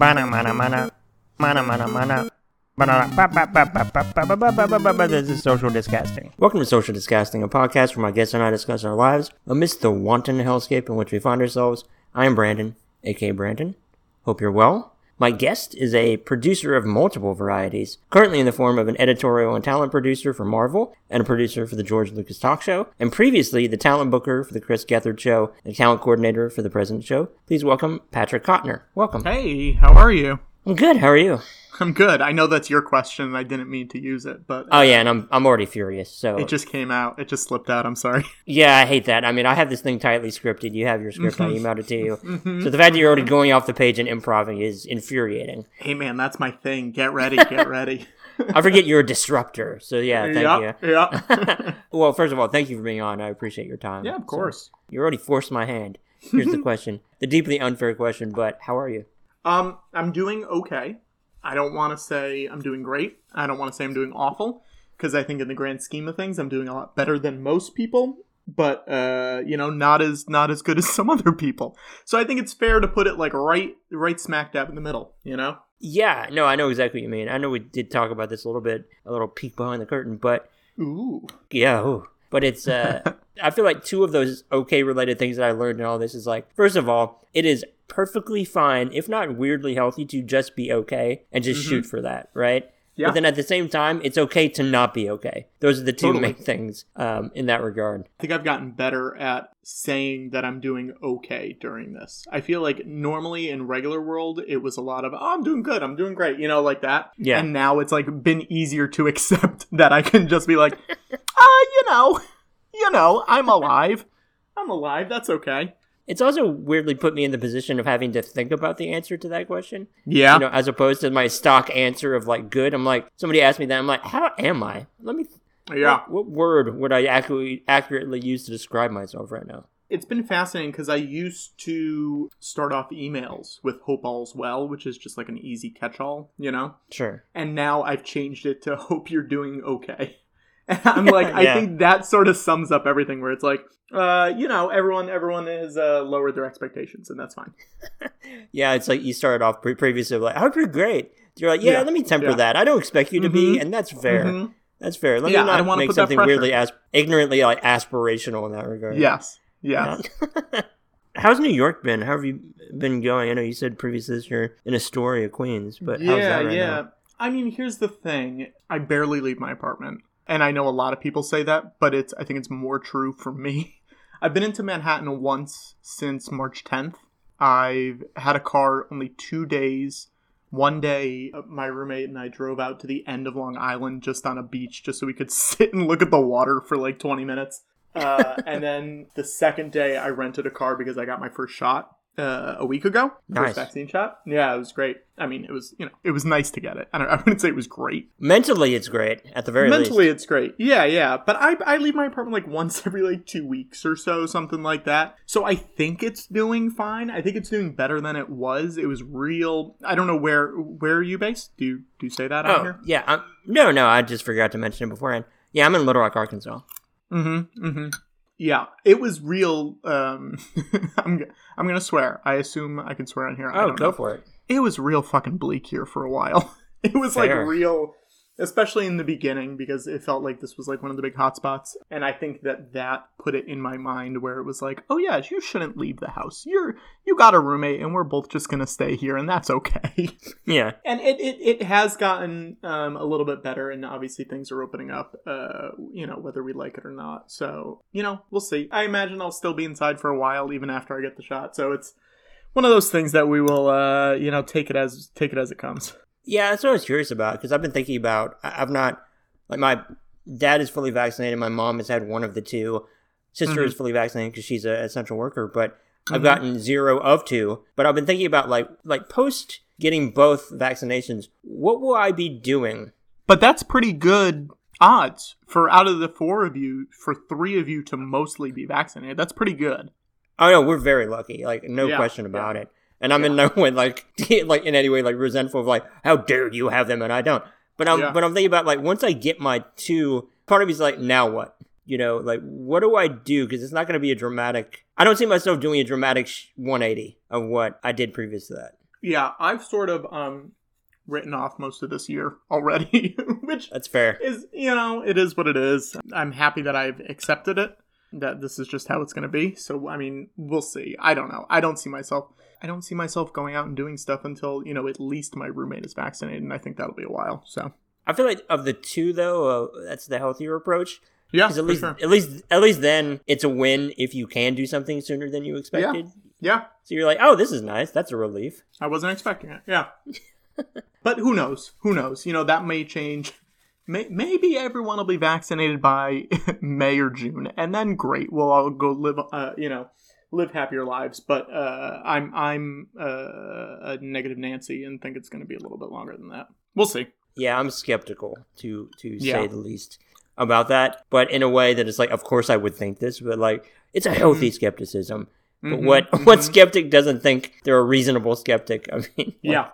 Mana mana mana. Mana mana mana. This is Social Disgusting. Welcome to Social Disgusting, a podcast where my guests and I discuss our lives amidst the wanton hellscape in which we find ourselves. I am Brandon, aka Brandon. Hope you're well. My guest is a producer of multiple varieties, currently in the form of an editorial and talent producer for Marvel and a producer for the George Lucas Talk Show, and previously the talent booker for the Chris Gethard Show and talent coordinator for the President Show. Please welcome Patrick Cotnoir. Welcome. Hey, how are you? I'm good. How are you? I'm good. I know that's your question, I didn't mean to use it, but Oh yeah, uh, and I'm I'm already furious. So it just came out. It just slipped out. I'm sorry. Yeah, I hate that. I mean, I have this thing tightly scripted. You have your script. I mm-hmm. emailed it to you. Mm-hmm. So the fact that you're already going off the page and improving is infuriating. Hey, man, that's my thing. Get ready. Get ready. I forget you're a disruptor. So yeah, thank yeah, you. yeah. Well, first of all, thank you for being on. I appreciate your time. yeah, of So, course. you already forced my hand. Here's the question. The deeply unfair question, but how are you? Um, I'm doing okay. I don't want to say I'm doing great. I don't want to say I'm doing awful because I think in the grand scheme of things, I'm doing a lot better than most people. But uh, you know, not as not as good as some other people. So I think it's fair to put it like right right smack dab in the middle. You know. Yeah, no, I know exactly what you mean. I know we did talk about this a little bit, a little peek behind the curtain, but Ooh. Yeah, ooh. But it's uh I feel like two of those okay related things that I learned in all this is like first of all, it is perfectly fine, if not weirdly healthy, to just be okay and just shoot for that, right? Yeah. But then at the same time, it's okay to not be okay. Those are the two Totally. main things um, in that regard. I think I've gotten better at saying that I'm doing okay during this. I feel like normally in regular world it was a lot of oh, I'm doing good, I'm doing great, you know, like that. Yeah. And now it's like been easier to accept that I can just be like, uh, you know, you know, I'm alive. I'm alive. That's okay. It's also weirdly put me in the position of having to think about the answer to that question. Yeah. You know, as opposed to my stock answer of like good. I'm like, somebody asked me that. I'm like, how am I? Let me yeah. What word would I accurately accurately use to describe myself right now? It's been fascinating because I used to start off emails with Hope All's Well, which is just like an easy catch all, you know? Sure. and now I've changed it to hope you're doing okay. And I'm like, I think that sort of sums up everything where it's like, uh, you know, everyone everyone has uh, lowered their expectations, and that's fine. Yeah, it's like you started off pre- previously like, "I hope you're great." You're like, "Yeah, Yeah, let me temper yeah. that. I don't expect you to be," Mhm. and that's fair. Mhm. That's fair. Let Yeah, me not make something weirdly as ignorantly like aspirational in that regard. Yes, yes. Yeah. How's New York been? How have you been going? I know you said previously this year in Astoria, Queens, but how's yeah, that right yeah. now? I mean, here's the thing: I barely leave my apartment, and I know a lot of people say that, but it's I think it's more true for me. I've been into Manhattan once since March 10th. I've had a car only two days. One day, uh, my roommate and I drove out to the end of Long Island just on a beach, just so we could sit and look at the water for like 20 minutes. Uh, and then the second day, I rented a car because I got my first shot uh, a week ago. Nice. First vaccine shot. Yeah, it was great. I mean, it was you know it was nice to get it. I, don't, I wouldn't say it was great. Mentally, it's great at the very Mentally, least. it's great. Yeah, yeah. But I I leave my apartment like once every like two weeks or so, something like that. So I think it's doing fine. I think it's doing better than it was. It was real. I don't know where where are you based? Do you do you say that on Oh, here? yeah. I'm, no, no, I just forgot to mention it beforehand. Yeah, I'm in Little Rock, Arkansas. Mm-hmm. Mm-hmm. Yeah, it was real. Um, I'm I'm gonna swear. I assume I can swear on here. I Oh, don't go know. for it. it was real fucking bleak here for a while. It was Fair. like real, especially in the beginning because it felt like this was like one of the big hotspots, and I think that that put it in my mind where it was like, oh yeah, you shouldn't leave the house. You're you got a roommate, and we're both just gonna stay here, and that's okay. Yeah. and it it, it has gotten um, a little bit better, and obviously things are opening up. Uh, you know whether we like it or not. So you know we'll see. I imagine I'll still be inside for a while even after I get the shot. So it's one of those things that we will uh, you know take it as take it as it comes. Yeah, that's what I was curious about because I've been thinking about. I- I've not like my dad is fully vaccinated. My mom has had one of the two. Sister Mhm. is fully vaccinated because she's an essential worker, but I've Mhm. gotten zero of two. But I've been thinking about like like post getting both vaccinations, what will I be doing? But that's pretty good odds for out of the four of you, for three of you to mostly be vaccinated. That's pretty good. Oh no, we're very lucky. Like no Yeah, question about it. And I'm in no way like like in any way like resentful of like how dare you have them and I don't. But I'm Yeah. but I'm thinking about like once I get my two, part of me's like now what? You know, like what do I do? Because it's not going to be a dramatic. I don't see myself doing a dramatic 180 of what I did previous to that. Yeah, I've sort of um written off most of this year already, which That's fair. is you know it is what it is. I'm happy that I've accepted it. That this is just how it's going to be. So I mean, we'll see. I don't know. I don't see myself. I don't see myself going out and doing stuff until you know at least my roommate is vaccinated, and I think that'll be a while. So I feel like of the two though, uh, that's the healthier approach. yeah, at least, sure. at least, at least then it's a win if you can do something sooner than you expected. yeah, So you're like, oh, this is nice. That's a relief. I wasn't expecting it. Yeah. but who knows? Who knows? You know, that may change. May- Maybe everyone will be vaccinated by May or June, and then great, we'll all go live, uh, you know, live happier lives. But uh, I'm I'm uh, a negative Nancy and think it's going to be a little bit longer than that. We'll see. Yeah, I'm skeptical to to Yeah. say the least about that. But in a way that it's like, of course I would think this, but like it's a healthy skepticism. But Mhm, what mhm. what skeptic doesn't think they're a reasonable skeptic? I mean, like, Yeah.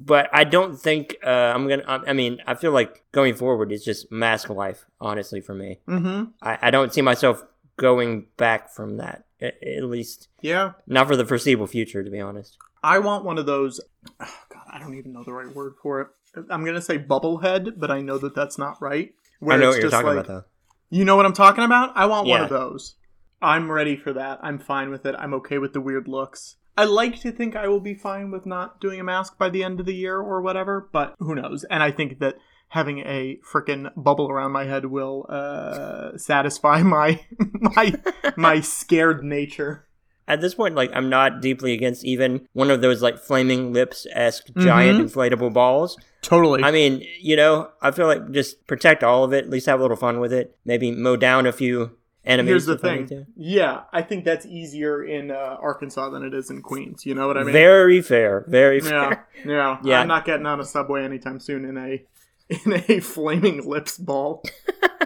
But I don't think uh, I'm gonna. I I mean, I feel like going forward is just mask life. Honestly, for me, Mm-hmm. I, I don't see myself going back from that. At, least Yeah. not for the foreseeable future, to be honest. I want one of those. Oh God, I don't even know the right word for it. I'm gonna say bubblehead, but I know that that's not right. Where I know what you're talking like- about, though. You know what I'm talking about? I want one of those. I'm ready for that. I'm fine with it. I'm okay with the weird looks. I like to think I will be fine with not doing a mask by the end of the year or whatever, but who knows? And I think that having a freaking bubble around my head will uh, satisfy my my my scared nature. At this point, like I'm not deeply against even one of those like flaming lips esque giant Mhm. inflatable balls. Totally. I mean, you know, I feel like just protect all of it. At least have a little fun with it. Maybe mow down a few enemies. Here's the if I need thing. Yeah, I think that's easier in uh, Arkansas than it is in Queens. You know what I mean? Very fair. Very yeah, fair. yeah, Yeah. I'm not getting on a subway anytime soon in a in a flaming lips ball.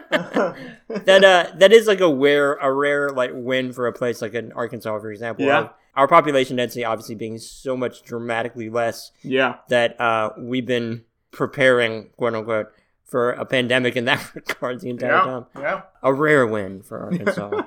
that uh that is like a rare a rare like win for a place like in Arkansas, for example. Yeah. Our population density obviously being so much dramatically less yeah, that uh we've been preparing quote unquote for a pandemic in that regard the entire yeah, time. yeah. A rare win for Arkansas.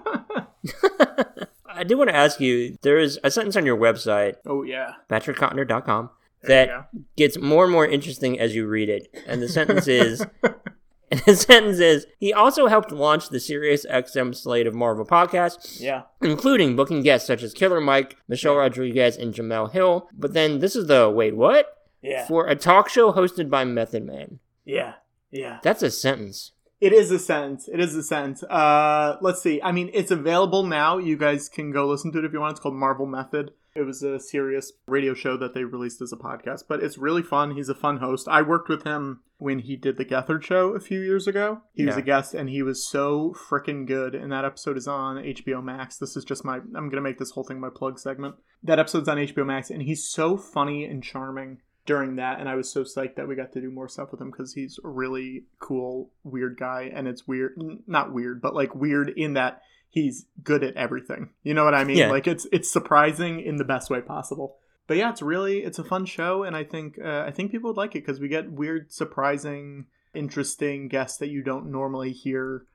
I do want to ask you, there is a sentence on your website, oh yeah. patrickcotnoir.com, There that gets more and more interesting as you read it. And the sentence is and the sentence is he also helped launch the Sirius XM slate of Marvel podcasts, Yeah. including booking guests such as Killer Mike, Michelle Rodriguez, and Jemele Hill. But then this is the wait, what? Yeah. For a talk show hosted by Method Man. Yeah. Yeah. That's a sentence. It is a sentence. It is a sentence. Uh, let's see. I mean, it's available now. You guys can go listen to it if you want. It's called Marvel Method. It was a Sirius radio show that they released as a podcast, but it's really fun. He's a fun host. I worked with him when he did the Gethard show a few years ago. He was a guest and he was so freaking good. And that episode is on HBO Max. This is just my, I'm going to make this whole thing my plug segment. That episode's on HBO Max and he's so funny and charming during that and i was so psyched that we got to do more stuff with him because he's a really cool weird guy and it's weird not weird but like weird in that he's good at everything you know what i mean Yeah. like it's it's surprising in the best way possible but yeah it's really it's a fun show and i think uh, i think people would like it because we get weird surprising interesting guests that you don't normally hear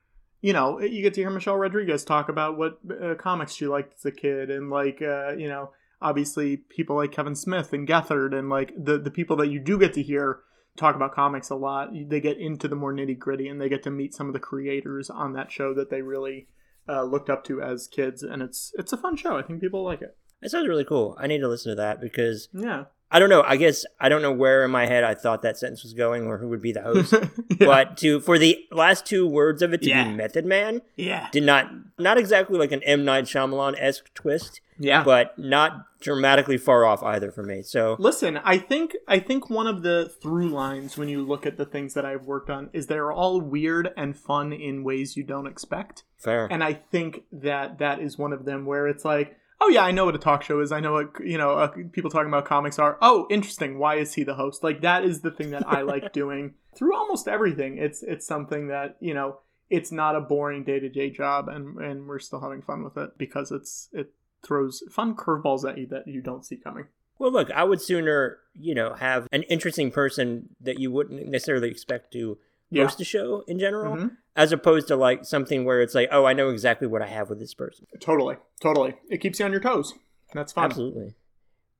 you know you get to hear michelle rodriguez talk about what uh, comics she liked as a kid and like uh, you know obviously people like Kevin Smith and Gethard and like the the people that you do get to hear talk about comics a lot. They get into the more nitty gritty and they get to meet some of the creators on that show that they really uh, looked up to as kids, and it's it's a fun show. I think people like it. That sounds really cool. I need to listen to that because Yeah, I don't know. I guess I don't know where in my head I thought that sentence was going or who would be the host. yeah. But to for the last two words of it to Yeah. be Method Man yeah, did not not exactly like an M Night Shyamalan esque twist, yeah. but not dramatically far off either for me. So Listen, I think I think one of the through lines when you look at the things that I've worked on is they're all weird and fun in ways you don't expect. fair. and I think that that is one of them where it's like, oh yeah, I know what a talk show is. I know what you know uh, people talking about comics are. Oh, interesting. Why is he the host? Like that is the thing that I like doing through almost everything. It's it's something that you know it's not a boring day to day job, and and we're still having fun with it because it's it throws fun curveballs at you that you don't see coming. Well, look, I would sooner, you know, have an interesting person that you wouldn't necessarily expect to Yeah. host a show in general, Mhm. as opposed to like something where it's like, oh, I know exactly what I have with this person. Totally, totally. It keeps you on your toes. That's fun. Absolutely.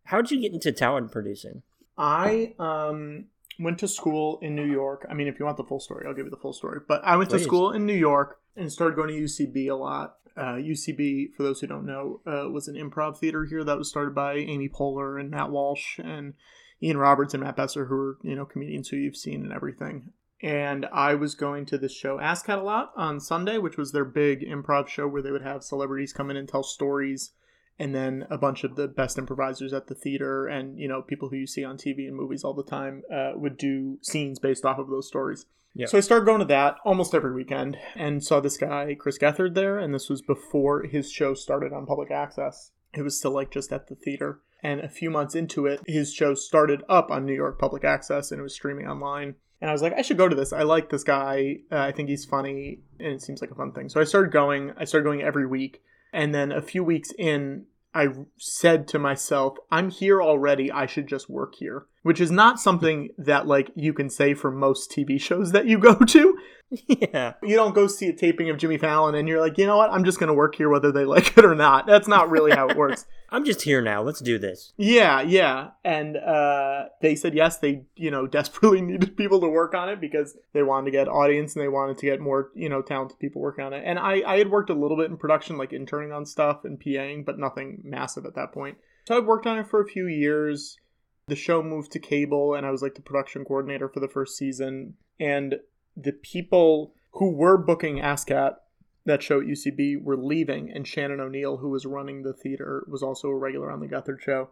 How'd you get into talent producing? I um went to school in New York. I mean, if you want the full story, I'll give you the full story. But I went Please. to school in New York and started going to UCB a lot. Uh, UCB, for those who don't know, uh, was an improv theater here that was started by Amy Poehler and Matt Walsh and Ian Roberts and Matt Besser, who are you know comedians who you've seen and everything. And I was going to this show ASSSSCAT a lot on Sunday, which was their big improv show where they would have celebrities come in and tell stories and then a bunch of the best improvisers at the theater and you know people who you see on tv and movies all the time uh, would do scenes based off of those stories. Yeah. so i started going to that almost every weekend and saw this guy chris gethard there and this was before his show started on public access. It was still like just at the theater. And a few months into it his show started up on new york public access and it was streaming online and I was like, I should go to this. I like this guy. Uh, I think he's funny, and it seems like a fun thing. So I started going. I started going every week, and then a few weeks in, I said to myself, I'm here already. I should just work here, which is not something that like you can say for most TV shows that you go to. yeah. You don't go see a taping of Jimmy Fallon and you're like, you know what? I'm just going to work here whether they like it or not. That's not really how it works. I'm just here now. Let's do this. Yeah, yeah. And uh, they said yes, they, you know, desperately needed people to work on it because they wanted to get audience and they wanted to get more, you know, talented people working on it. And I, I had worked a little bit in production, like interning on stuff and PAing, but nothing massive at that point. So I worked on it for a few years. The show moved to cable and I was like the production coordinator for the first season. And the people who were booking ASSSSCAT that show at UCB were leaving, and Shannon O'Neill, who was running the theater, was also a regular on the Gethard show.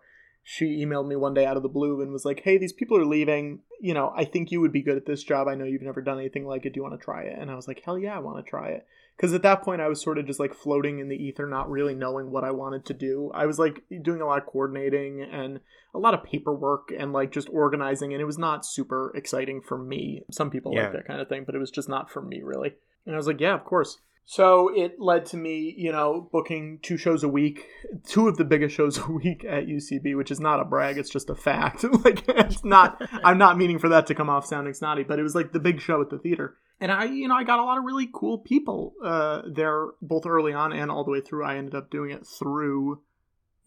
She emailed me one day out of the blue and was like, "Hey, these people are leaving. You know, I think you would be good at this job. I know you've never done anything like it. Do you want to try it?" And I was like, "Hell yeah, I want to try it." Because at that point, I was sort of just like floating in the ether, not really knowing what I wanted to do. I was like doing a lot of coordinating and a lot of paperwork and like just organizing, and it was not super exciting for me. Some people Yeah. like that kind of thing, but it was just not for me really. And I was like, "Yeah, of course." So it led to me, you know, booking two shows a week, two of the biggest shows a week at UCB, which is not a brag, it's just a fact. like it's not I'm not meaning for that to come off sounding snotty, but it was like the big show at the theater. And I, you know, I got a lot of really cool people uh there both early on and all the way through. I ended up doing it through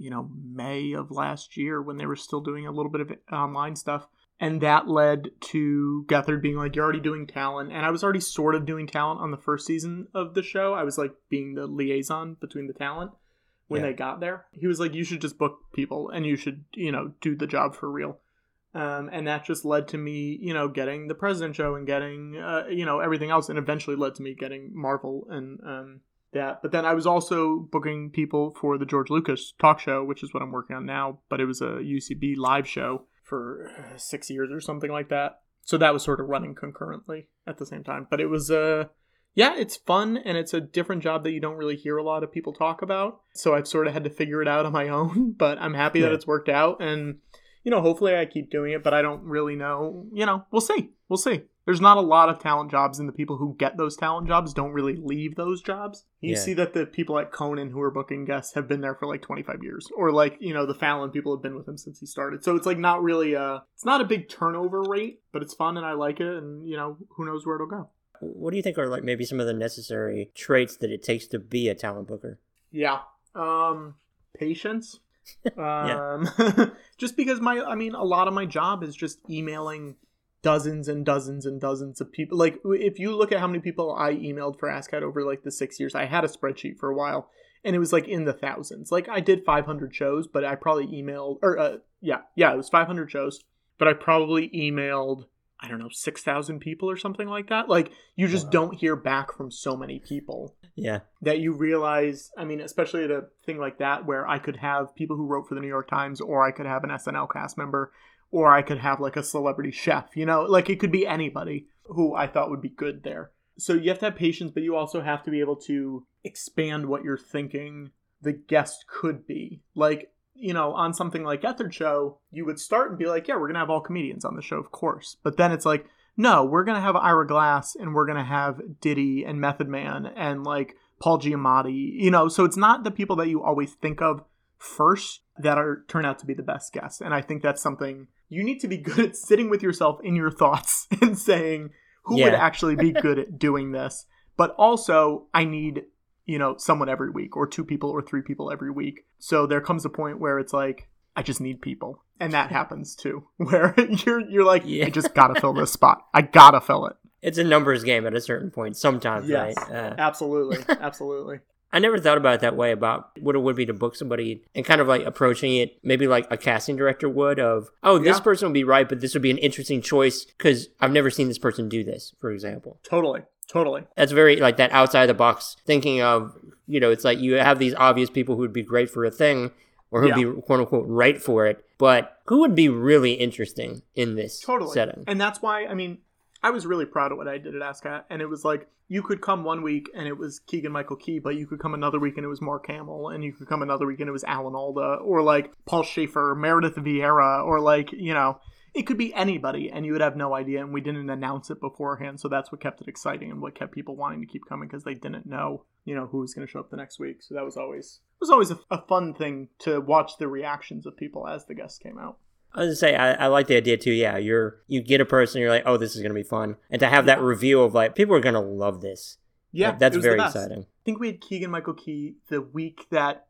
you know, May of last year when they were still doing a little bit of online stuff and that led to Gethard being like, "You're already doing talent," and I was already sort of doing talent on the first season of the show. I was like being the liaison between the talent when Yeah. they got there. He was like, "You should just book people, and you should, you know, do the job for real." Um, and that just led to me, you know, getting the President Show and getting, uh, you know, everything else, and eventually led to me getting Marvel and um, that. But then I was also booking people for the George Lucas talk show, which is what I'm working on now. But it was a UCB live show for six years or something like that. So that was sort of running concurrently at the same time. But it was, uh, yeah, it's fun and it's a different job that you don't really hear a lot of people talk about. So I've sort of had to figure it out on my own. But I'm happy that it's worked out and. You know, hopefully I keep doing it, but I don't really know. You know, we'll see. We'll see. There's not a lot of talent jobs, and the people who get those talent jobs don't really leave those jobs. You Yeah. see that the people at Conan who are booking guests have been there for like 25 years, or like you know the Fallon people have been with him since he started. So it's like not really a, it's not a big turnover rate, but it's fun and I like it, and you know who knows where it'll go. What do you think are like maybe some of the necessary traits that it takes to be a talent booker? Yeah. Um, patience. um, just because my, I mean, a lot of my job is just emailing dozens and dozens and dozens of people. Like, if you look at how many people I emailed for ASSSSCAT over like the six years, I had a spreadsheet for a while, and it was like in the thousands. Like, I did 500 shows, but I probably emailed, or uh, yeah, yeah, it was 500 shows, but I probably emailed. I don't know, 6,000 people or something like that. Like, you just Wow. don't hear back from so many people Yeah. that you realize i mean especially at a thing like that where i could have people who wrote for the new york times or i could have an snl cast member or i could have like a celebrity chef you know? Like it could be anybody who i thought would be good there. So you have to have patience but you also have to be able to expand what you're thinking the guest could be. Like you know on something like Gethard show you would start and be like yeah we're gonna have all comedians on the show of course. But then it's like no, we're gonna have Ira Glass and we're gonna have Diddy and Method Man and like Paul Giamatti, you know. So it's not the people that you always think of first that are turn out to be the best guests. And I think that's something you need to be good at sitting with yourself in your thoughts and saying who would actually be good at doing this. But also, I need you know someone every week or two people or three people every week. So there comes a point where it's like I just need people. And that happens too, where you're you're like, Yeah. I just gotta fill this spot. I gotta fill it. It's a numbers game at a certain point sometimes, Yes. right? Uh, Absolutely. Absolutely. I never thought about it that way about what it would be to book somebody and kind of like approaching it maybe like a casting director would of, oh, this Yeah. person would be right, but this would be an interesting choice because I've never seen this person do this, for example. Totally. Totally. That's very like that outside the box thinking of, you know, it's like you have these obvious people who would be great for a thing or who'd be quote unquote right for it, but who would be really interesting in this Totally. setting? And that's why, I mean, I was really proud of what I did at ASSSSCAT. And it was like, you could come one week and it was Keegan Michael Key, but you could come another week and it was Mark Hamill, and you could come another week and it was Alan Alda, or like Paul Shaffer, Meredith Vieira, or like, you know, it could be anybody and you would have no idea. And we didn't announce it beforehand. So that's what kept it exciting and what kept people wanting to keep coming because they didn't know, you know, who was going to show up the next week. So that was always, it was always a, a fun thing to watch the reactions of people as the guests came out. I was gonna say I, I like the idea too. Yeah, you're you get a person, you're like, oh, this is gonna be fun, and to have that reveal of like people are gonna love this. Yeah, Like, that's it was the very exciting. I think we had Keegan Michael Key the week that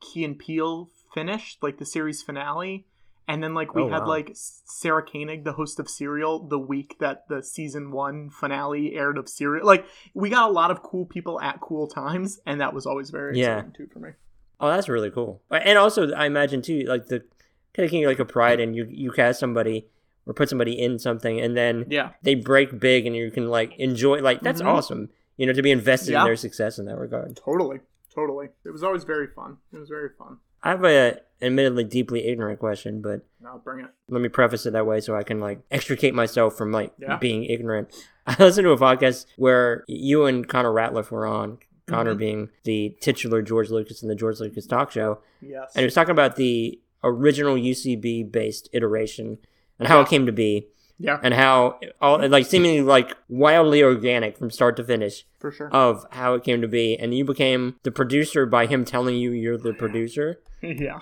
Key and Peele finished, like the series finale. And then like we Oh, had wow. like Sarah Koenig, the host of Serial, the week that the season one finale aired of Serial. Like we got a lot of cool people at cool times, and that was always very Yeah. exciting too for me. Oh, that's really cool. And also, I imagine too, like the taking like a pride and you you cast somebody or put somebody in something, and then Yeah. they break big, and you can like enjoy. Like that's Mhm. awesome. You know, to be invested Yeah. in their success in that regard. Totally. Totally. It was always very fun. It was very fun. I have a admittedly deeply ignorant question, but Now bring it. let me preface it that way so I can like extricate myself from like Yeah. being ignorant. I listened to a podcast where you and Connor Ratliff were on. Connor Mhm. being the titular George Lucas in the George Lucas talk show, Yes. and he was talking about the original UCB based iteration and how it came to be, yeah, and how all like seemingly like wildly organic from start to finish for sure. of how it came to be, and you became the producer by him telling you you're the producer, yeah.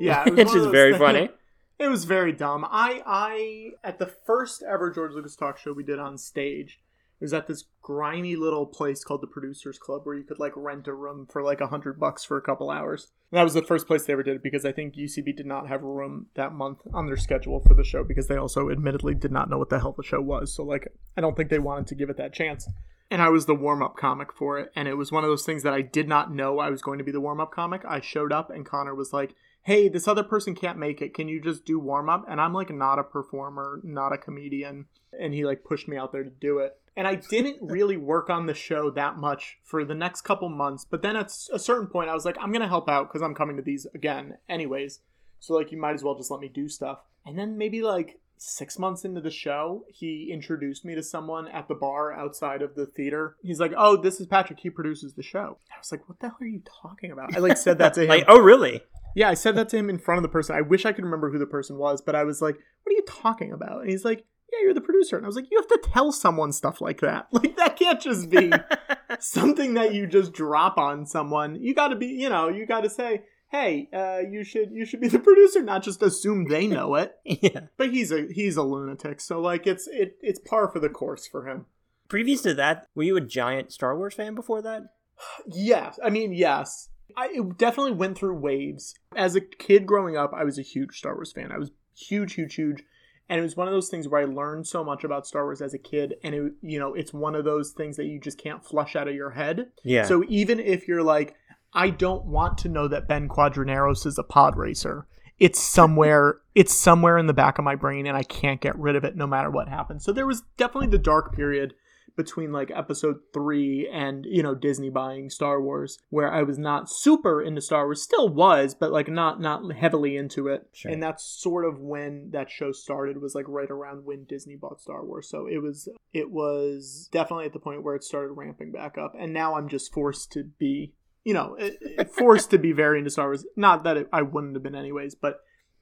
Yeah. which is very things- funny. It was very dumb. I I at the first ever George Lucas talk show we did on stage, was at this grimy little place called the Producers Club where you could like rent a room for like a hundred bucks for a couple hours. And that was the first place they ever did it because I think UCB did not have a room that month on their schedule for the show because they also admittedly did not know what the hell the show was. So like I don't think they wanted to give it that chance. And I was the warm up comic for it, and it was one of those things that I did not know I was going to be the warm up comic. I showed up and Connor was like, hey, this other person can't make it. Can you just do warm up? And I'm like, not a performer, not a comedian. And he like pushed me out there to do it. And I didn't really work on the show that much for the next couple months. But then at a certain point, I was like, I'm going to help out because I'm coming to these again, anyways. So like, you might as well just let me do stuff. And then maybe like six months into the show, he introduced me to someone at the bar outside of the theater. He's like, "Oh, this is Patrick. He produces the show." I was like, "What the hell are you talking about?" I like said that to him. like, oh really? Yeah, I said that to him in front of the person. I wish I could remember who the person was, but I was like, "What are you talking about?" And he's like, "Yeah, you're the producer." And I was like, "You have to tell someone stuff like that. Like that can't just be something that you just drop on someone. You got to be, you know, you got to say." Hey, uh, you should you should be the producer, not just assume they know it. yeah. But he's a he's a lunatic, so like it's it it's par for the course for him. Previous to that, were you a giant Star Wars fan before that? Yes, I mean yes. I it definitely went through waves. As a kid growing up, I was a huge Star Wars fan. I was huge, huge, huge, and it was one of those things where I learned so much about Star Wars as a kid, and it you know it's one of those things that you just can't flush out of your head. Yeah. So even if you're like, I don't want to know that Ben Quadinaros is a pod racer. It's somewhere it's somewhere in the back of my brain and I can't get rid of it no matter what happens. So there was definitely the dark period between like episode 3 and you know Disney buying Star Wars where I was not super into Star Wars still was but like not not heavily into it. Sure. and that's sort of when that show started was like right around when Disney bought Star Wars. So it was it was definitely at the point where it started ramping back up. And now I'm just forced to be you know forced to be very into Star Wars. Not that it, I wouldn't have been anyways but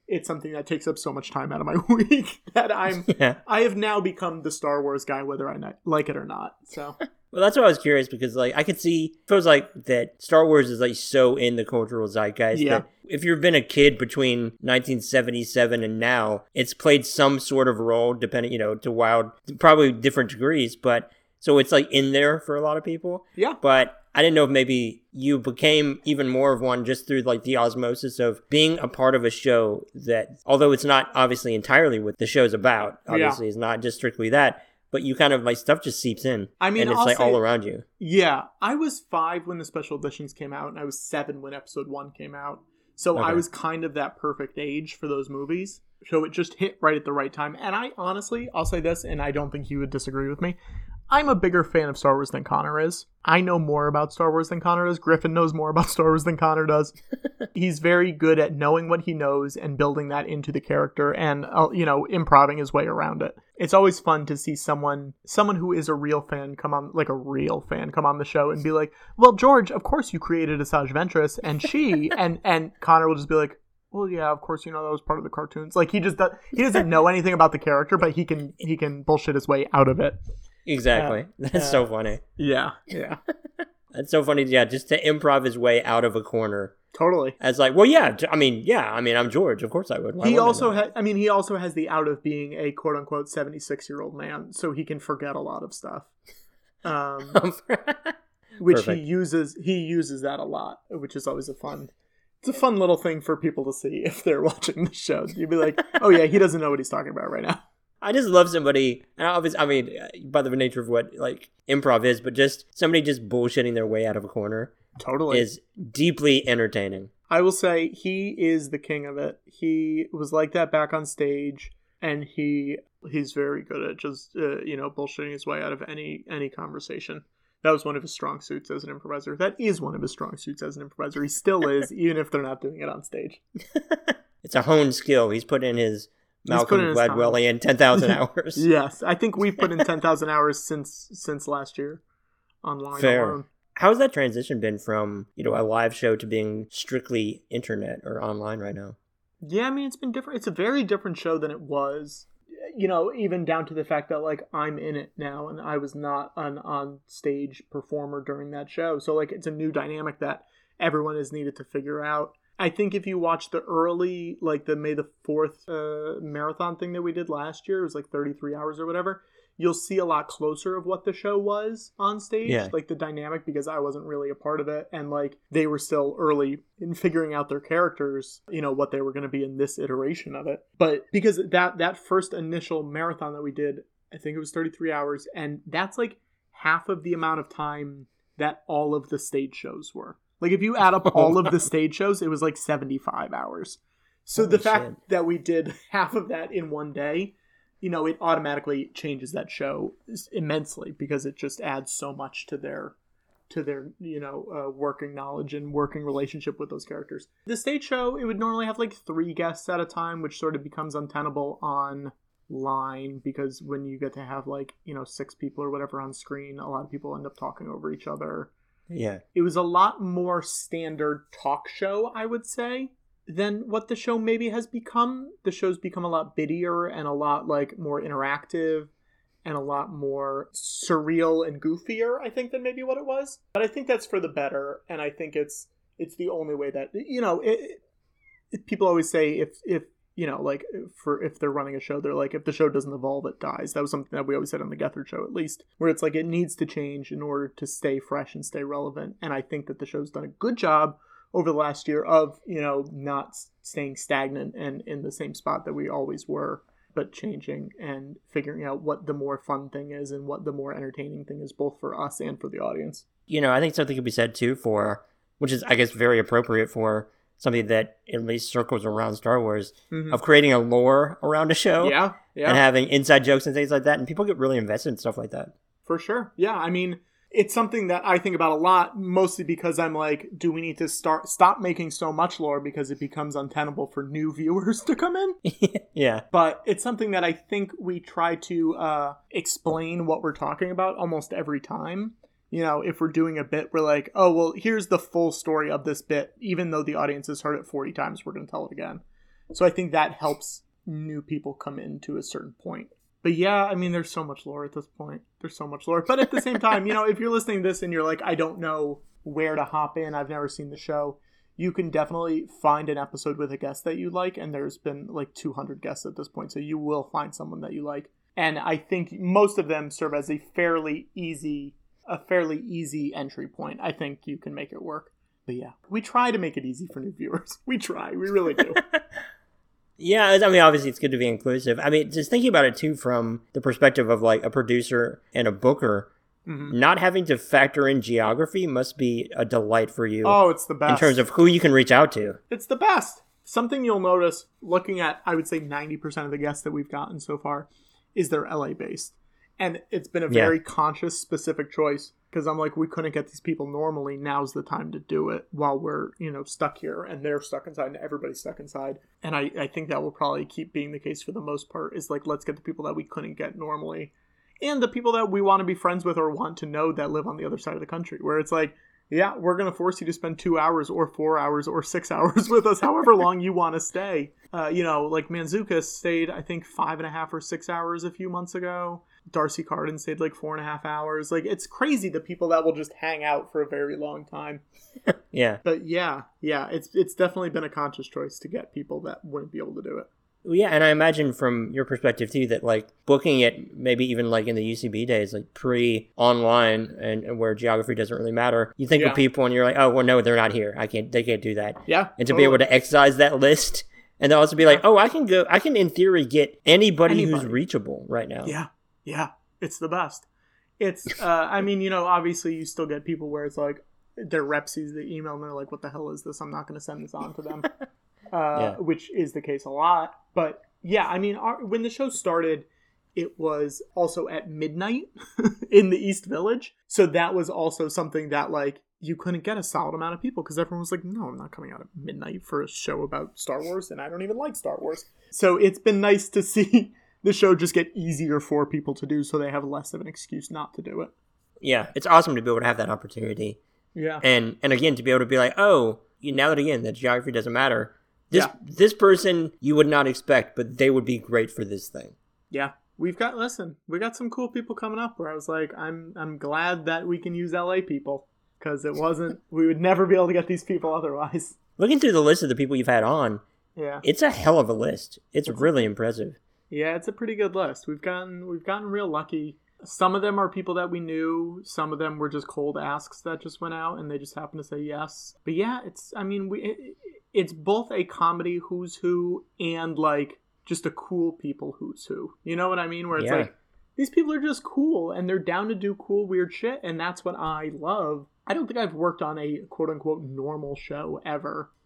it's something that takes up so much time out of my week that I'm yeah. I have now become the Star Wars guy, whether I not- like it or not. So Well, that's why I was curious because, like, I could see it feels like that Star Wars is like so in the cultural zeitgeist Yeah. that if you've been a kid between 1977 and now, it's played some sort of role, depending, you know, to wild, probably different degrees, but so it's like in there for a lot of people. yeah, But I didn't know if maybe you became even more of one just through like the osmosis of being a part of a show that, although it's not obviously entirely what the show's about, obviously it's not just strictly that, but you kind of like stuff just seeps in. I mean, and it's I'll like say- all around you. Yeah, I was five when the special editions came out, and I was seven when episode one came out. So I was kind of that perfect age for those movies. So it just hit right at the right time. And I honestly, I'll say this, and I don't think you would disagree with me. I'm a bigger fan of Star Wars than Connor is. I know more about Star Wars than Connor does. Griffin knows more about Star Wars than Connor does. He's very good at knowing what he knows and building that into the character and uh, you know, improving his way around it. It's always fun to see someone someone who is a real fan come on like a real fan come on the show and be like, "Well, George, of course you created Asajj Ventress and she and and Connor will just be like, well, yeah, of course, you know that was part of the cartoons. Like he just does, he doesn't know anything about the character, but he can he can bullshit his way out of it. Exactly. That's so funny. Yeah, yeah, That's so funny. Yeah, just to improv his way out of a corner. totally. As like, well, yeah, I mean, yeah, I mean, I'm George. Of course I would. Why he wouldn't I also know? ha- I mean, he also has the out of being a quote unquote seventy six year old man, so he can forget a lot of stuff. Um, which Perfect. he uses he uses that a lot, which is always a fun. It's a fun little thing for people to see if they're watching the show. You'd be like, "Oh yeah, he doesn't know what he's talking about right now." I just love somebody, and obviously, I mean, uh, by the nature of what like improv is, but just somebody just bullshitting their way out of a corner Totally. is deeply entertaining. I will say he is the king of it. He was like that back on stage, and he he's very good at just uh, you know bullshitting his way out of any any conversation. That was one of his strong suits as an improviser. That is one of his strong suits as an improviser. He still is, even if they're not doing it on stage. It's a honed skill. He's put in his Malcolm put in ten thousand hours. Yes, I think we've put in ten thousand hours since since last year online Fair. alone. How's that transition been from you know a live show to being strictly internet or online right now? Yeah, I mean it's been different. It's a very different show than it was. You know, even down to the fact that like I'm in it now and I was not an on stage performer during that show. So like it's a new dynamic that everyone has needed to figure out. I think if you watch the early like the May the 4th uh, marathon thing that we did last year, it was like 33 hours or whatever. You'll see a lot closer of what the show was on stage, Yeah. like the dynamic because I wasn't really a part of it and like they were still early in figuring out their characters, you know, what they were going to be in this iteration of it. But because that that first initial marathon that we did, I think it was 33 hours and that's like half of the amount of time that all of the stage shows were. Like if you add up all of the stage shows, it was like 75 hours. So the fact shit. that we did half of that in one day, you know, it automatically changes that show immensely because it just adds so much to their to their you know uh, working knowledge and working relationship with those characters. The stage show it would normally have like three guests at a time, which sort of becomes untenable on line because when you get to have like you know six people or whatever on screen, a lot of people end up talking over each other Yeah, it was a lot more standard talk show, I would say, than what the show maybe has become. The show's become a lot bittier and a lot like more interactive and a lot more surreal and goofier, I think, than maybe what it was. But I think that's for the better, and I think it's it's the only way that you know. It, it, people always say if if you know like for if they're running a show they're like if the show doesn't evolve it dies. That was something that we always said on the gethard show at least where it's like it needs to change in order to stay fresh and stay relevant. And i think that the show's done a good job over the last year of you know not staying stagnant and in the same spot that we always were but changing and figuring out what the more fun thing is and what the more entertaining thing is both for us and for the audience. You know, I think something could be said too for, which is I guess very appropriate for something that at least circles around Star Wars Mhm. of creating a lore around a show yeah yeah and having inside jokes and things like that, and people get really invested in stuff like that. For sure. Yeah, I mean, it's something that I think about a lot, mostly because I'm like, do we need to start stop making so much lore because it becomes untenable for new viewers to come in? yeah, But it's something that I think we try to uh, explain what we're talking about almost every time. You know, if we're doing a bit, we're like, oh, well, here's the full story of this bit. Even though the audience has heard it 40 times, we're going to tell it again. So I think that helps new people come in to a certain point. But yeah, I mean, there's so much lore at this point. There's so much lore. But at the same time, you know, if you're listening to this and you're like, I don't know where to hop in, I've never seen the show, you can definitely find an episode with a guest that you like. And there's been like 200 guests at this point. So you will find someone that you like. And I think most of them serve as a fairly easy a fairly easy entry point, I think you can make it work. But yeah, we try to make it easy for new viewers. We try, we really do. Yeah, I mean, obviously, it's good to be inclusive. I mean, just thinking about it too from the perspective of like a producer and a booker, Mhm. not having to factor in geography must be a delight for you Oh, it's the best. in terms of who you can reach out to. It's the best. Something you'll notice looking at, I would say 90% of the guests that we've gotten so far is they're LA based. And it's been a Yeah. very conscious, specific choice because I'm like, we couldn't get these people normally. Now's the time to do it while we're, you know, stuck here and they're stuck inside and everybody's stuck inside. And I, I think that will probably keep being the case for the most part is like, let's get the people that we couldn't get normally and the people that we want to be friends with or want to know that live on the other side of the country where it's like, yeah, we're going to force you to spend two hours or four hours or six hours with us, however long you want to stay. Uh, you know, like Manzuka stayed, I think, five and a half or six hours a few months ago. D'Arcy Carden stayed like four and a half hours. Like, it's crazy the people that will just hang out for a very long time. Yeah. But yeah, yeah, it's it's definitely been a conscious choice to get people that wouldn't be able to do it. Well, Yeah, and I imagine from your perspective too that like booking it maybe even like in the UCB days, like pre online and, and where geography doesn't really matter. You think Yeah. of people and you're like, oh well, no, they're not here. I can't. They can't do that. Yeah. And to be able to excise that list, and then also be like, oh, I can go. I can in theory get anybody, who's reachable right now. Yeah, yeah, it's the best. It's, uh, I mean, you know, obviously you still get people where it's like their rep sees the email and they're like, "What the hell is this? I'm not going to send this on to them," uh, Yeah. which is the case a lot. But yeah, I mean, our, when the show started, it was also at midnight in the East Village, so that was also something that like you couldn't get a solid amount of people because everyone was like, "No, I'm not coming out at midnight for a show about Star Wars, and I don't even like Star Wars." So it's been nice to see the show just get easier for people to do, so they have less of an excuse not to do it. Yeah, it's awesome to be able to have that opportunity, Yeah, and and again to be able to be like, oh, you, now that again that geography doesn't matter. This Yeah. this person you would not expect, but they would be great for this thing. yeah. We've got listen, we got some cool people coming up. Where I was like, I'm I'm glad that we can use LA people because it wasn't we would never be able to get these people otherwise. Looking through the list of the people you've had on, Yeah, it's a hell of a list. It's really impressive. Yeah, it's a pretty good list. We've gotten we've gotten real lucky. Some of them are people that we knew. Some of them were just cold asks that just went out, and they just happened to say yes. But yeah, it's I mean we it, it's both a comedy who's who and like just a cool people who's who. You know what I mean? Where it's Yeah. like these people are just cool and they're down to do cool weird shit, and that's what I love. I don't think I've worked on a quote unquote normal show ever.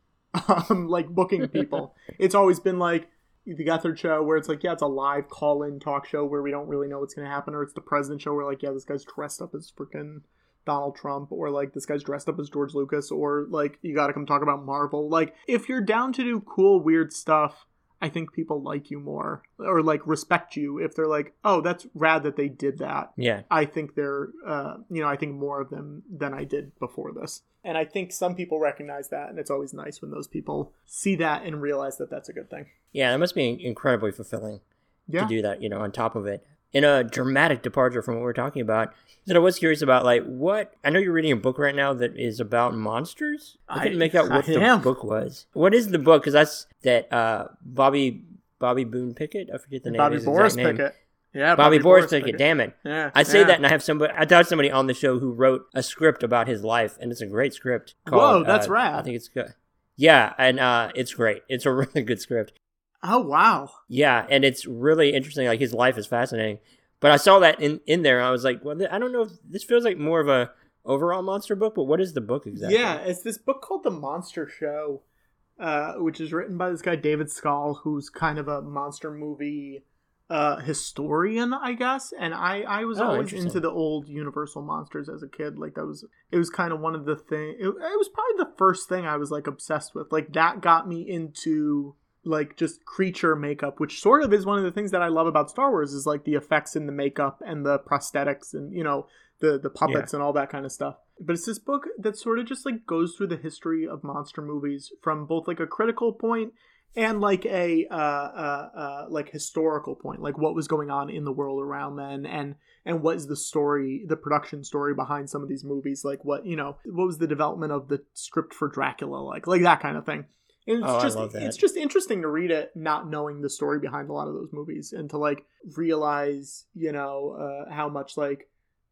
Um, like booking people. it's always been like the Gethard show where it's like, yeah, it's a live call in talk show where we don't really know what's going to happen, or it's the president show where, like, yeah, this guy's dressed up as freaking Donald Trump, or like this guy's dressed up as George Lucas, or like you got to come talk about Marvel. Like, if you're down to do cool, weird stuff, I think people like you more or like respect you if they're like, oh, that's rad that they did that. Yeah. I think they're, uh, you know, I think more of them than I did before this. And I think some people recognize that, and it's always nice when those people see that and realize that that's a good thing. Yeah, that must be incredibly fulfilling Yeah. to do that, you know, on top of it. In a dramatic departure from what we're talking about, that I was curious about, like, what I know you're reading a book right now that is about monsters. I couldn't make out what I the am. book was. What is the book? Because that's that uh, Bobby Bobby Boone Pickett. I forget the name. Bobby Boris name. Pickett. Yeah, Bobby, Boris Pickett. Damn it. Yeah, I say yeah. that, and I have somebody. I thought somebody on the show who wrote a script about his life, and it's a great script. Whoa, that's uh, rad. I think it's good. Yeah, and uh, it's great. It's a really good script. Oh wow. Yeah, and it's really interesting. Like his life is fascinating. But I saw that in in there, and I was like, well, I don't know. if This feels like more of a overall monster book, but what is the book exactly? Yeah, it's this book called The Monster Show, uh, which is written by this guy David Skal, who's kind of a monster movie uh, historian, I guess. And I, I was Oh, always into the old Universal monsters as a kid. Like that was it was kind of one of the thing. It, it was probably the first thing I was like obsessed with. Like that got me into like just creature makeup which sort of is one of the things that i love about star wars is like the effects and the makeup and the prosthetics and you know the the puppets and all that kind of stuff. But it's this book that sort of just like goes through the history of monster movies from both like a critical point and like a uh, uh, uh, like historical point like what was going on in the world around then and and what is the story the production story behind some of these movies like what you know what was the development of the script for dracula like like that kind of thing and it's Oh, I just love that. it's just interesting to read it not knowing the story behind a lot of those movies and to like realize you know uh, how much like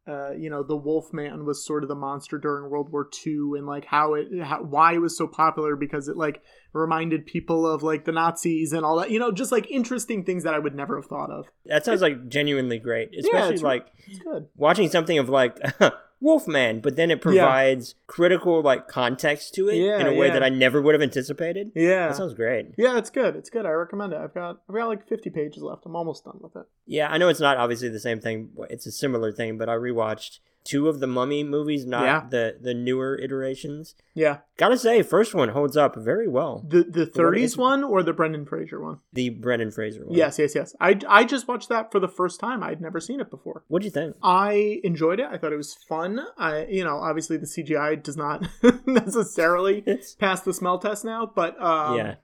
uh, you know, the Wolfman was sort of the monster during World War II, and like how it, how, why it was so popular because it like reminded people of like the Nazis and all that. You know, just like interesting things that I would never have thought of. That sounds like genuinely great, especially it's- like It's good. watching something of like Wolfman, but then it provides critical like context to it Yeah, in a way yeah. that I never would have anticipated. Yeah. That sounds great. Yeah, it's good. It's good. I recommend it. I've got I've got like 50 pages left. I'm almost done with it. Yeah, I know it's not obviously the same thing. It's a similar thing, but I rewatched two of the Mummy movies, not Yeah. the the newer iterations. Yeah. Gotta say, first one holds up very well. The the 30s is- one or the Brendan Fraser one? The Brendan Fraser one. Yes, yes, yes. I I just watched that for the first time. I'd never seen it before. What do you think? I enjoyed it. I thought it was fun. I you know, obviously the CGI does not necessarily pass the smell test now, but um yeah,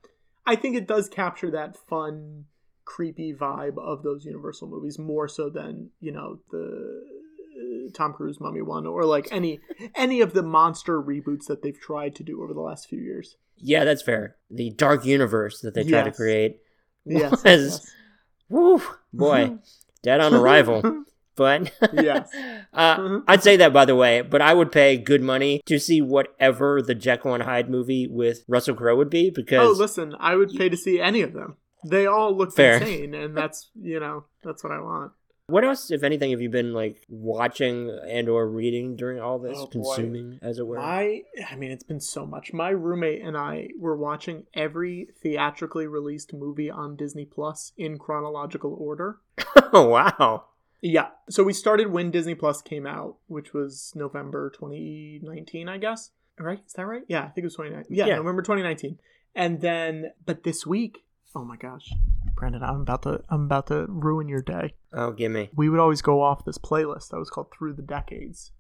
I think it does capture that fun, creepy vibe of those Universal movies more so than you know the Tom Cruise Mummy one or like any any of the monster reboots that they've tried to do over the last few years. yeah, that's fair. The dark universe that they try to Yes. create. Yes, Was- Woo, boy, dead on arrival. But Yes. uh, Mhm. I'd say that by the way. But I would pay good money to see whatever the Jekyll and Hyde movie with Russell Crowe would be because oh, listen, I would pay to see any of them. They all look Fair. insane, and that's you know that's what I want. What else, if anything, have you been like watching and or reading during all this, Oh, consuming as it were? My, I mean, it's been so much. My roommate and I were watching every theatrically released movie on Disney Plus in chronological order. oh wow, Yeah. So we started when Disney Plus came out, which was November 2019, I guess. Right? Is that right? Yeah, I think it was 2019. Yeah, Yeah. November 2019. And then, but this week, oh my gosh, Brandon, I'm about to, I'm about to ruin your day. oh gimme. We would always go off this playlist that was called Through the Decades,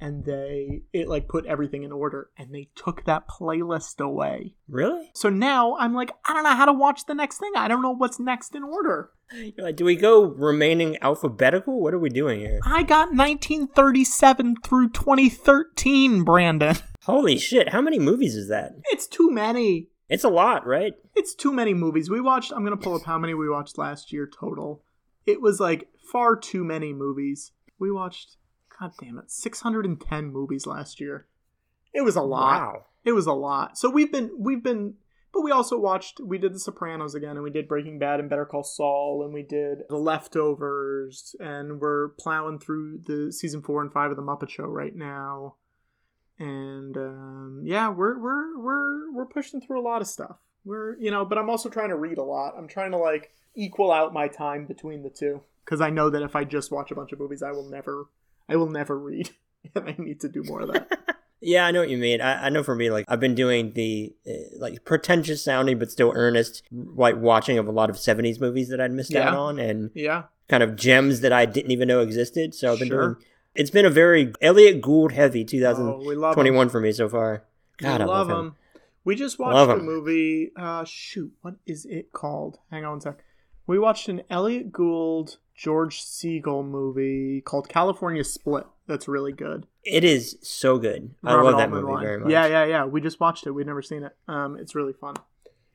and they, it like put everything in order, and they took that playlist away. Really? So now I'm like, I don't know how to watch the next thing. I don't know what's next in order. You're like, do we go remaining alphabetical? What are we doing here? I got 1937 through 2013, Brandon. Holy shit! How many movies is that? It's too many. It's a lot, right? It's too many movies. We watched, I'm going to pull up how many we watched last year total. It was like far too many movies. We watched, god damn it, 610 movies last year. It was a lot. Wow. It was a lot. So we've been, we've been, but we also watched, we did The Sopranos again, and we did Breaking Bad and Better Call Saul, and we did The Leftovers, and we're plowing through the season four and five of The Muppet Show right now. And um, yeah, we're we're we're we're pushing through a lot of stuff. We're you know, but I'm also trying to read a lot. I'm trying to like equal out my time between the two because I know that if I just watch a bunch of movies, I will never, I will never read, and I need to do more of that. Yeah, I know what you mean. I, I know for me, like I've been doing the uh, like pretentious sounding but still earnest, like watching of a lot of '70s movies that I'd missed out on, and yeah, kind of gems that I didn't even know existed. So I've been Sure. doing. It's been a very Elliott Gould heavy oh, we love 'em. 2021 for me so far. God, we I love him. 'em. We just Love watched a movie. Uh, shoot, what is it called? Hang on one sec. We watched an Elliott Gould, George Segal movie called California Split. That's really good. It is so good. I Robert love that movie one. very much. Yeah, yeah, yeah. We just watched it. We'd never seen it. Um, it's really fun.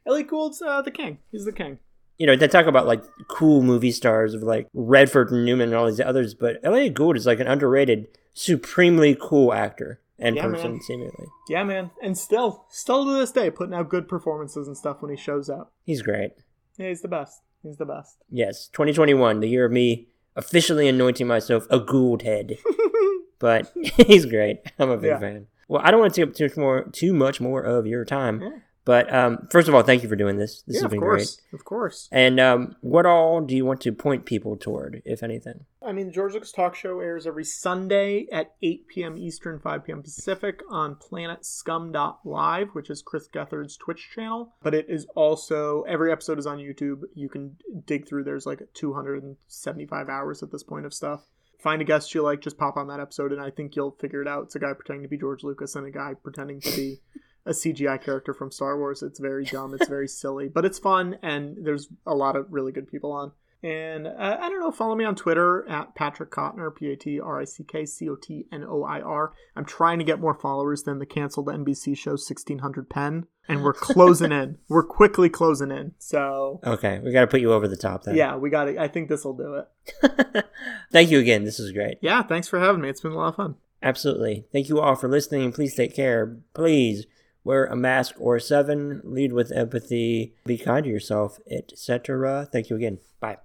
Elliott Gould's uh, the king. He's the king. You know, they talk about like cool movie stars of like Redford and Newman and all these others, but Elliott Gould is like an underrated, supremely cool actor and Yeah, person, man. seemingly. Yeah, man. And still, still to this day, putting out good performances and stuff when he shows up. He's great. Yeah, he's the best. He's the best. Yes, 2021, the year of me officially anointing myself a Gould head. but he's great. I'm a big Yeah. fan. Well, I don't want to take up too much more, too much more of your time. Yeah. But um, first of all, thank you for doing this. This yeah, has of been great. Of course. And um, what all do you want to point people toward, if anything? I mean, the George Lucas Talk Show airs every Sunday at 8 p.m. Eastern, 5 p.m. Pacific on planetscum.live, which is Chris Gethard's Twitch channel. But it is also, every episode is on YouTube. You can dig through, there's like 275 hours at this point of stuff. Find a guest you like, just pop on that episode, and I think you'll figure it out. It's a guy pretending to be George Lucas and a guy pretending to be a CGI character from Star Wars. It's very dumb, it's very silly, but it's fun, and there's a lot of really good people on And uh, I don't know, follow me on Twitter at Patrick Cotnoir, P A T R I C K C O T N O I R. I'm trying to get more followers than the canceled NBC show 1600 Penn, And we're closing in. We're quickly closing in. So. Okay, we got to put you over the top then. Yeah, we got it. I think this will do it. Thank you again. This is great. Yeah, thanks for having me. It's been a lot of fun. Absolutely. Thank you all for listening. Please take care. Please wear a mask or seven. Lead with empathy. Be kind to yourself, etc. Thank you again. Bye.